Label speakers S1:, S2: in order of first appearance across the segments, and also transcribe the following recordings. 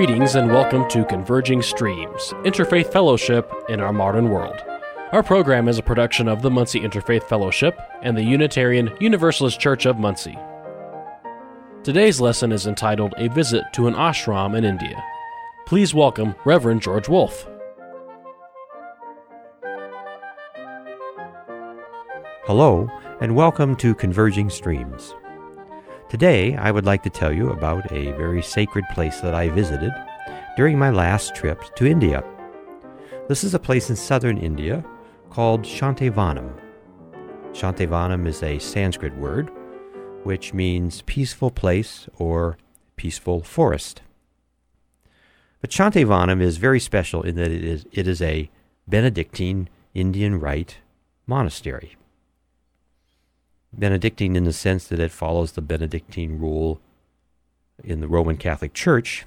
S1: Greetings and welcome to Converging Streams, Interfaith Fellowship in Our Modern World. Our program is a production of the Muncie Interfaith Fellowship and the Unitarian Universalist Church of Muncie. Today's lesson is entitled A Visit to an Ashram in India. Please welcome Reverend George Wolfe.
S2: Hello, and welcome to Converging Streams. Today, I would like to tell you about a very sacred place that I visited during my last trip to India. This is a place in southern India called Shantivanam. Shantivanam is a Sanskrit word which means peaceful place or peaceful forest. But Shantivanam is very special in that it is, it is a Benedictine Indian Rite monastery. Benedictine in the sense that it follows the Benedictine rule in the Roman Catholic Church,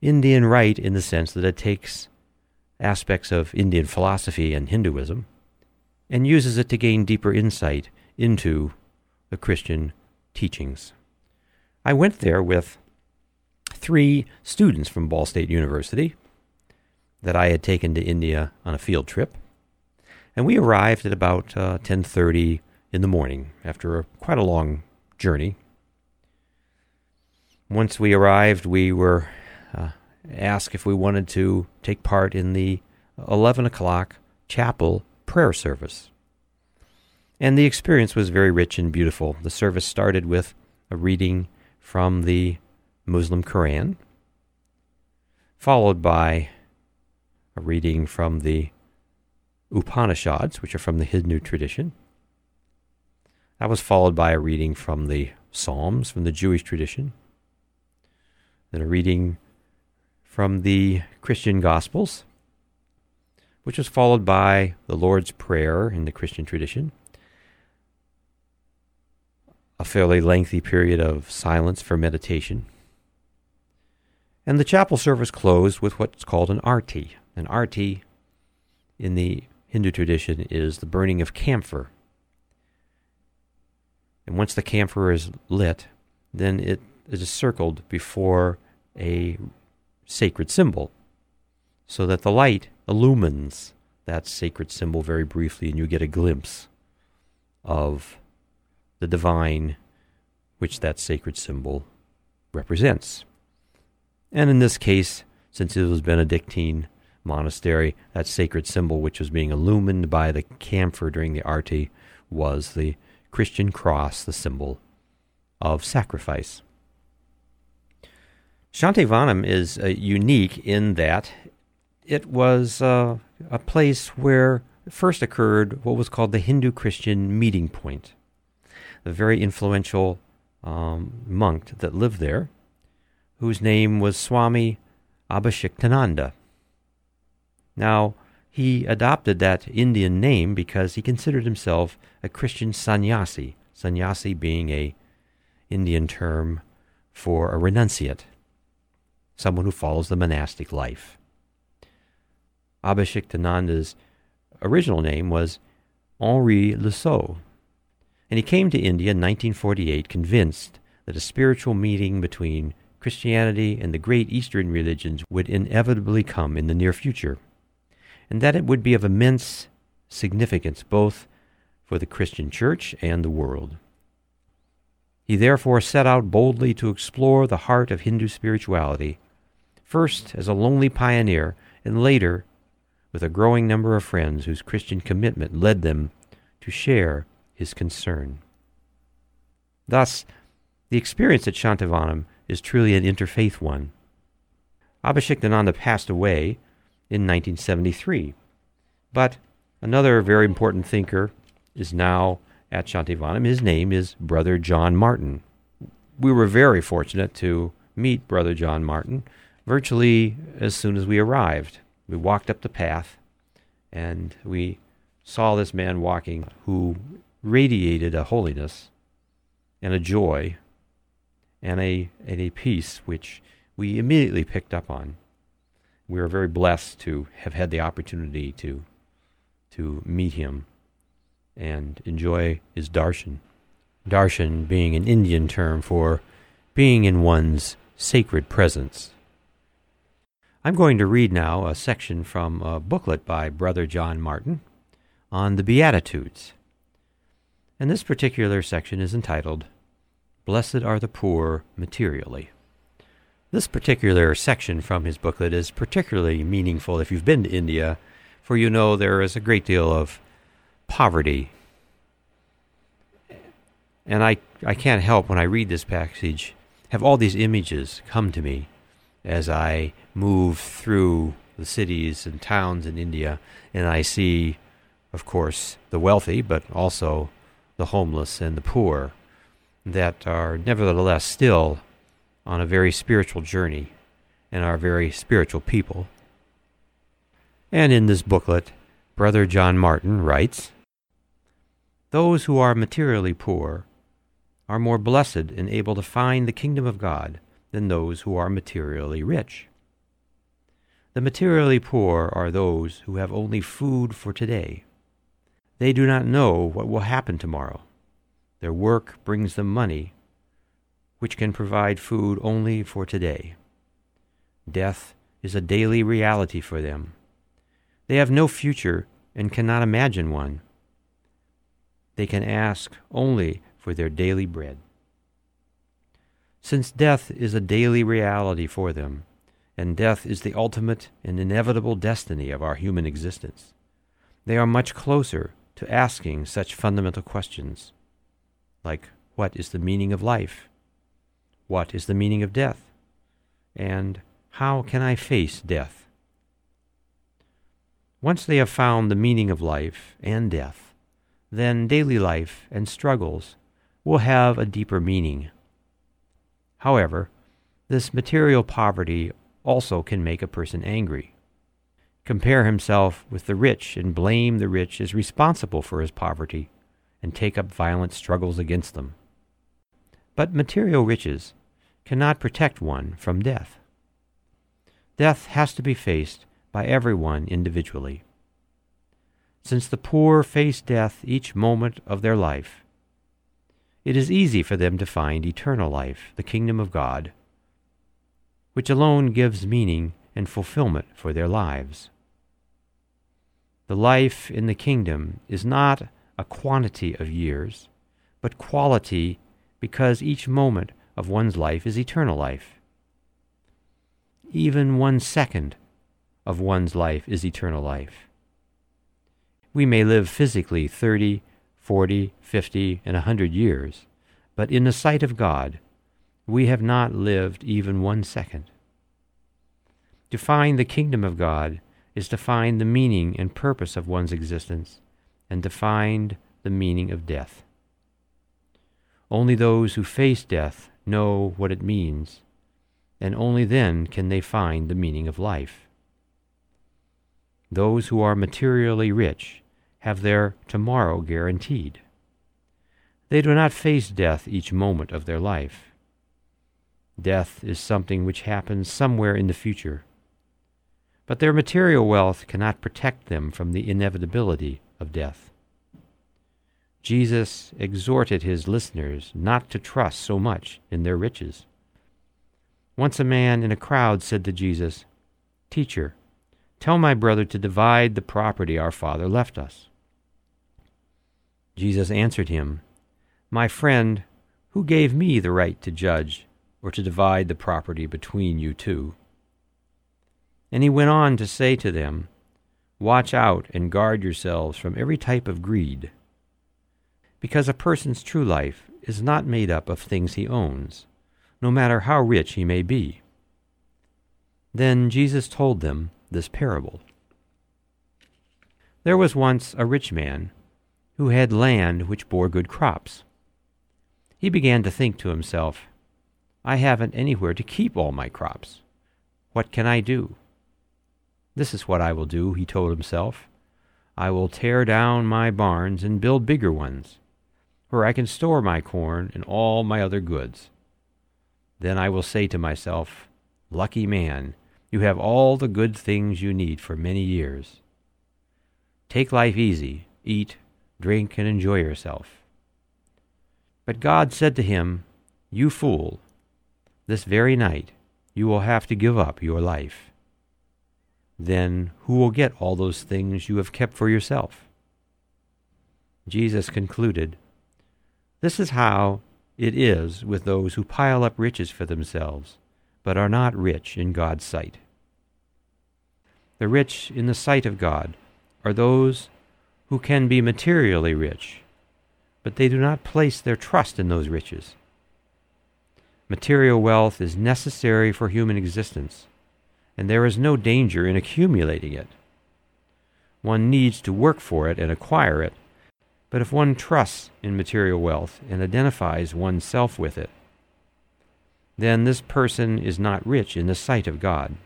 S2: Indian Rite in the sense that it takes aspects of Indian philosophy and Hinduism and uses it to gain deeper insight into the Christian teachings. I went there with three students from Ball State University that I had taken to India on a field trip, and we arrived at about uh, 10:30 in the morning after a, quite a long journey. Once we arrived, we were uh, asked if we wanted to take part in the 11 o'clock chapel prayer service. And the experience was very rich and beautiful. The service started with a reading from the Muslim Quran, followed by a reading from the Upanishads, which are from the Hindu tradition. That was followed by a reading from the Psalms from the Jewish tradition, then a reading from the Christian Gospels, which was followed by the Lord's Prayer in the Christian tradition, a fairly lengthy period of silence for meditation, and the chapel service closed with what's called an arti. An arti in the Hindu tradition is the burning of camphor and once the camphor is lit, then it is circled before a sacred symbol so that the light illumines that sacred symbol very briefly and you get a glimpse of the divine which that sacred symbol represents. And in this case, since it was Benedictine monastery, that sacred symbol which was being illumined by the camphor during the arti was the Christian cross, the symbol of sacrifice. Shantivanam is uh, unique in that it was uh, a place where first occurred what was called the Hindu Christian meeting point. The very influential um, monk that lived there, whose name was Swami Abhishiktananda. Now, he adopted that Indian name because he considered himself a Christian sannyasi, sannyasi being a Indian term for a renunciate, someone who follows the monastic life. Abhishiktananda's original name was Henri Le Saux, and he came to India in 1948 convinced that a spiritual meeting between Christianity and the great Eastern religions would inevitably come in the near future and that it would be of immense significance both for the Christian church and the world. He therefore set out boldly to explore the heart of Hindu spirituality, first as a lonely pioneer, and later with a growing number of friends whose Christian commitment led them to share his concern. Thus, the experience at Shantivanam is truly an interfaith one. Abhishiktananda passed away in 1973. But another very important thinker is now at Shantivanam. His name is Brother John Martin. We were very fortunate to meet Brother John Martin virtually as soon as we arrived. We walked up the path and we saw this man walking who radiated a holiness and a joy and a, and a peace which we immediately picked up on we are very blessed to have had the opportunity to to meet him and enjoy his darshan. Darshan being an Indian term for being in one's sacred presence, I'm going to read now a section from a booklet by Brother John Martin on the Beatitudes. And this particular section is entitled, Blessed are the Poor Materially. This particular section from his booklet is particularly meaningful if you've been to India, for you know there is a great deal of poverty. And I, I can't help when I read this passage have all these images come to me as I move through the cities and towns in India, and I see, of course, the wealthy, but also the homeless and the poor that are nevertheless still on a very spiritual journey and are very spiritual people. And in this booklet, Brother John Martin writes Those who are materially poor are more blessed and able to find the kingdom of God than those who are materially rich. The materially poor are those who have only food for today. They do not know what will happen tomorrow. Their work brings them money, which can provide food only for today. Death is a daily reality for them. They have no future and cannot imagine one. They can ask only for their daily bread. Since death is a daily reality for them, and death is the ultimate and inevitable destiny of our human existence, they are much closer to asking such fundamental questions like what is the meaning of life? What is the meaning of death? And how can I face death? Once they have found the meaning of life and death, then daily life and struggles will have a deeper meaning. However, this material poverty also can make a person angry. Compare himself with the rich and blame the rich as responsible for his poverty and take up violent struggles against them. But material riches cannot protect one from death. Death has to be faced by everyone individually. Since the poor face death each moment of their life, it is easy for them to find eternal life, the kingdom of God, which alone gives meaning and fulfillment for their lives. The life in the kingdom is not a quantity of years, but quality because each moment of one's life is eternal life. Even one second of one's life is eternal life. We may live physically 30, 40, 50, and a 100 years, but in the sight of God, we have not lived even one second. To find the kingdom of God is to find the meaning and purpose of one's existence and to find the meaning of death. Only those who face death know what it means, and only then can they find the meaning of life. Those who are materially rich have their tomorrow guaranteed. They do not face death each moment of their life. Death is something which happens somewhere in the future. But their material wealth cannot protect them from the inevitability of death. Jesus exhorted his listeners not to trust so much in their riches. Once a man in a crowd said to Jesus, Teacher, tell my brother to divide the property our father left us. Jesus answered him, My friend, who gave me the right to judge or to divide the property between you two? And he went on to say to them, Watch out and guard yourselves from every type of greed, because a person's true life is not made up of things he owns, no matter how rich he may be. Then Jesus told them this parable. There was once a rich man who had land which bore good crops. He began to think to himself, I haven't anywhere to keep all my crops. What can I do? This is what I will do, he told himself. I will tear down my barns and build bigger ones, where I can store my corn and all my other goods. Then I will say to myself, Lucky man, you have all the good things you need for many years. Take life easy, eat, drink, and enjoy yourself. But God said to him, You fool, this very night you will have to give up your life. then who will get all those things you have kept for yourself? Jesus concluded, This is how it is with those who pile up riches for themselves, but are not rich in God's sight. The rich in the sight of God are those who can be materially rich, but they do not place their trust in those riches. Material wealth is necessary for human existence, and there is no danger in accumulating it. One needs to work for it and acquire it, but if one trusts in material wealth and identifies oneself with it, then this person is not rich in the sight of God.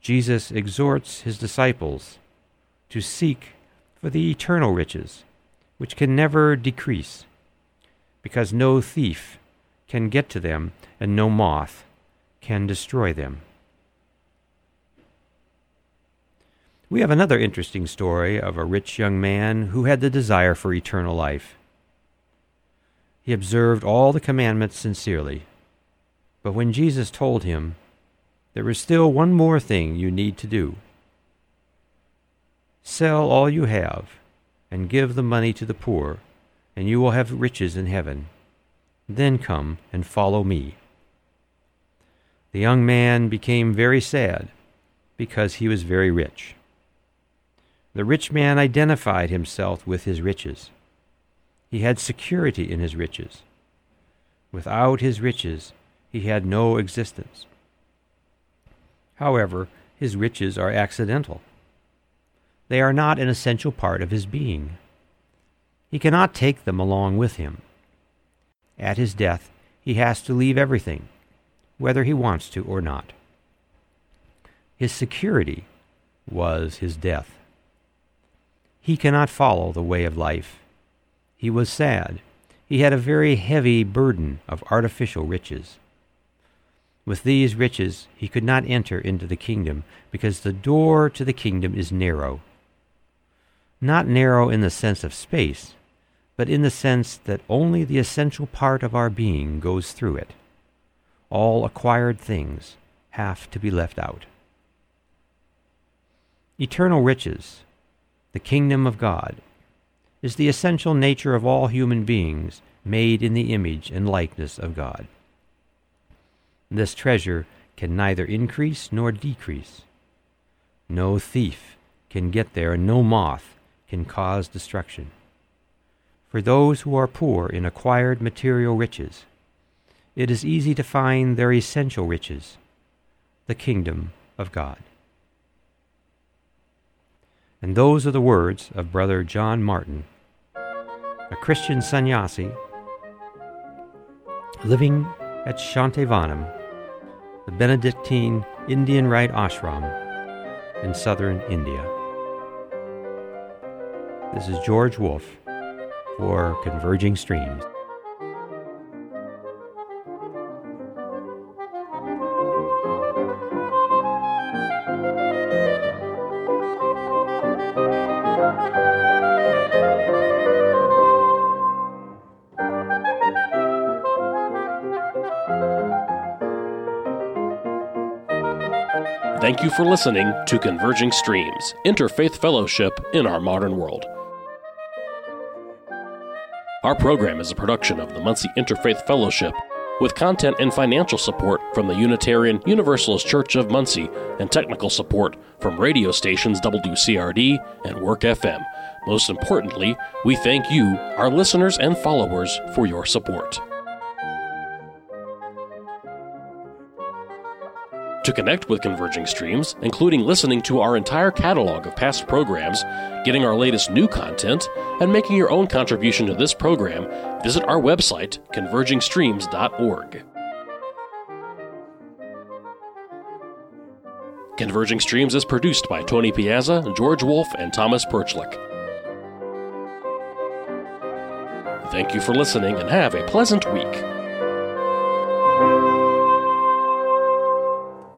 S2: Jesus exhorts his disciples to seek for the eternal riches, which can never decrease, because no thief can get to them and no moth can destroy them. We have another interesting story of a rich young man who had the desire for eternal life. He observed all the commandments sincerely, but when Jesus told him, There is still one more thing you need to do sell all you have and give the money to the poor, and you will have riches in heaven. Then come and follow me. The young man became very sad because he was very rich. The rich man identified himself with his riches. He had security in his riches. Without his riches, he had no existence. However, his riches are accidental. They are not an essential part of his being. He cannot take them along with him. At his death, he has to leave everything, whether he wants to or not. His security was his death. He cannot follow the way of life. He was sad. He had a very heavy burden of artificial riches. With these riches he could not enter into the kingdom, because the door to the kingdom is narrow. Not narrow in the sense of space, but in the sense that only the essential part of our being goes through it. All acquired things have to be left out. Eternal riches the kingdom of God, is the essential nature of all human beings made in the image and likeness of God. This treasure can neither increase nor decrease. No thief can get there, and no moth can cause destruction. For those who are poor in acquired material riches, it is easy to find their essential riches, the kingdom of God. And those are the words of Brother John Martin, a Christian sannyasi living at Shantivanam, the Benedictine Indian Rite Ashram in southern India. This is George Wolfe for Converging Streams.
S1: You for listening to Converging Streams, Interfaith Fellowship in Our Modern World. Our program is a production of the Muncie Interfaith Fellowship with content and financial support from the Unitarian Universalist Church of Muncie and technical support from radio stations WCRD and Work FM. Most importantly, we thank you, our listeners and followers, for your support. To connect with Converging Streams, including listening to our entire catalog of past programs, getting our latest new content, and making your own contribution to this program, visit our website, convergingstreams.org. Converging Streams is produced by Tony Piazza, George Wolfe, and Thomas Perchlik. Thank you for listening and have a pleasant week.